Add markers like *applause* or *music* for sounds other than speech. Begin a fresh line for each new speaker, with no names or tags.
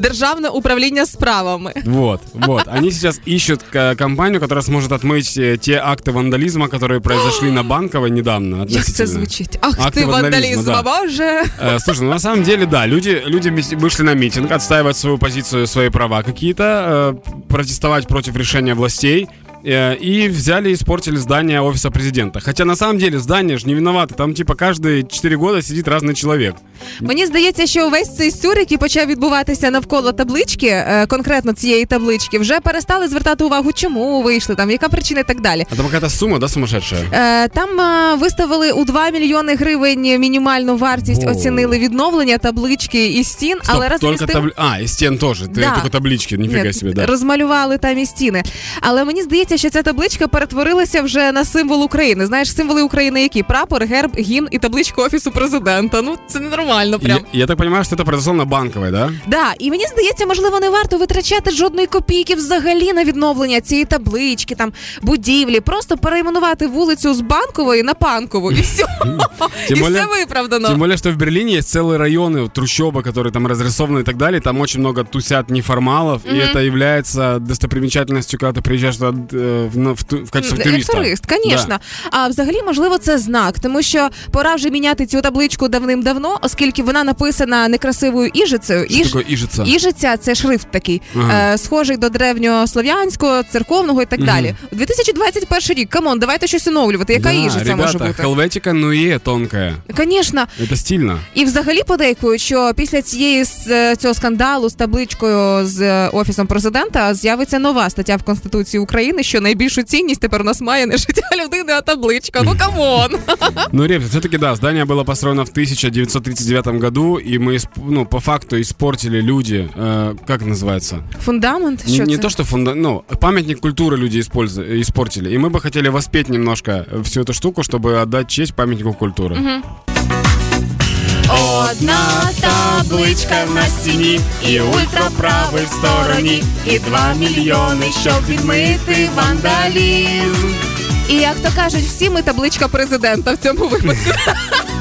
Державне управління справами.
Вот, вот. Они сейчас ищут к- компанию, которая сможет отмыть э, те акты вандализма, которые произошли на Банковой недавно.
Як це
относительно.
звучить? Ах
Акти
ти
вандалізму,
вандалізм,
да.
боже.
Э, Слушай, ну на самом деле, да, люди, люди мис- вышли на митинг, отстаивать свою позицию, свои права какие-то, э, протестовать против решения властей. э, И взяли и испортили здание офиса президента. Хотя на самом деле здание же не виноваты. Там типа каждые 4 года сидит разный человек.
Мені здається, що весь цей сюр, який почав відбуватися навколо таблички, е, конкретно цієї таблички, вже перестали звертати увагу, чому вийшли там, яка причина і так далі.
А там какая-то сумма, да, сумасшедшая?
Е, Там е, виставили у 2 мільйони гривень мінімальну вартість,
О.
оцінили відновлення таблички і стін,
Стоп,
але разом
только
з тим...
табли- А, и стен тоже. Ты
Да.
только таблички, нифига
Ні,
себе, да.
розмалювали там і стіни. Але мені здається, що ця табличка перетворилася вже на символ України. Знаєш, символи України які? Прапор, герб, гімн і табличка офісу президента. Ну це ненормально. Прям
Я, я так понимаю, что это произошло на Банковой, да?
да, і мені здається, можливо, не варто витрачати жодної копійки взагалі на відновлення цієї таблички, там будівлі, просто перейменувати вулицю з банкової на панкову, і все. *laughs*
Тим
і
более-
все виправдано.
Тем более, что в Берлине есть целые районы, вот, трущобы, которые там разрисованы и так далее. Там очень много тусят неформалов, и это является достопримечательностью, когда ты приезжаешь туда э, в, в
Як
туриста.
турист, звісно. А взагалі, можливо, це знак, тому що пора вже міняти цю табличку давним-давно, оскільки вона написана некрасивою іжицею.
Что такое ижица?
Іжиця це шрифт такий,
Ага.
е, схожий до древньослов'янського, церковного і так далі. У 2021 рік, come on, давайте щось оновлювати. Яка
Да,
іжиця,
ребята,
може бути?
Helvetica Neue тонкая.
Звісно.
Это стильно.
І взагалі подейкують, що після цієї цього скандалу з табличкою з е, офісом президента з'явиться нова стаття в Конституції України, що найбільшу цінність тепер у нас має не життя людини, а табличка. Ну камон. *laughs*
Ну, ребята, все-таки да, здание было построено в 1939 году, и мы, исп- ну, по факту испортили люди, э, как это называется?
Фундамент?
Не,
Що
не
це?
то, что фунда... ну, памятник культуры люди использу- испортили. И мы бы хотели воспеть немножко всю эту штуку, чтобы отдать честь памятнику культуры.
Одна табличка на стіні, і ультраправий в стороні, і два мільйони, щоб відмити вандалізм.
І як то кажуть, всі ми табличка президента в цьому випадку. *laughs*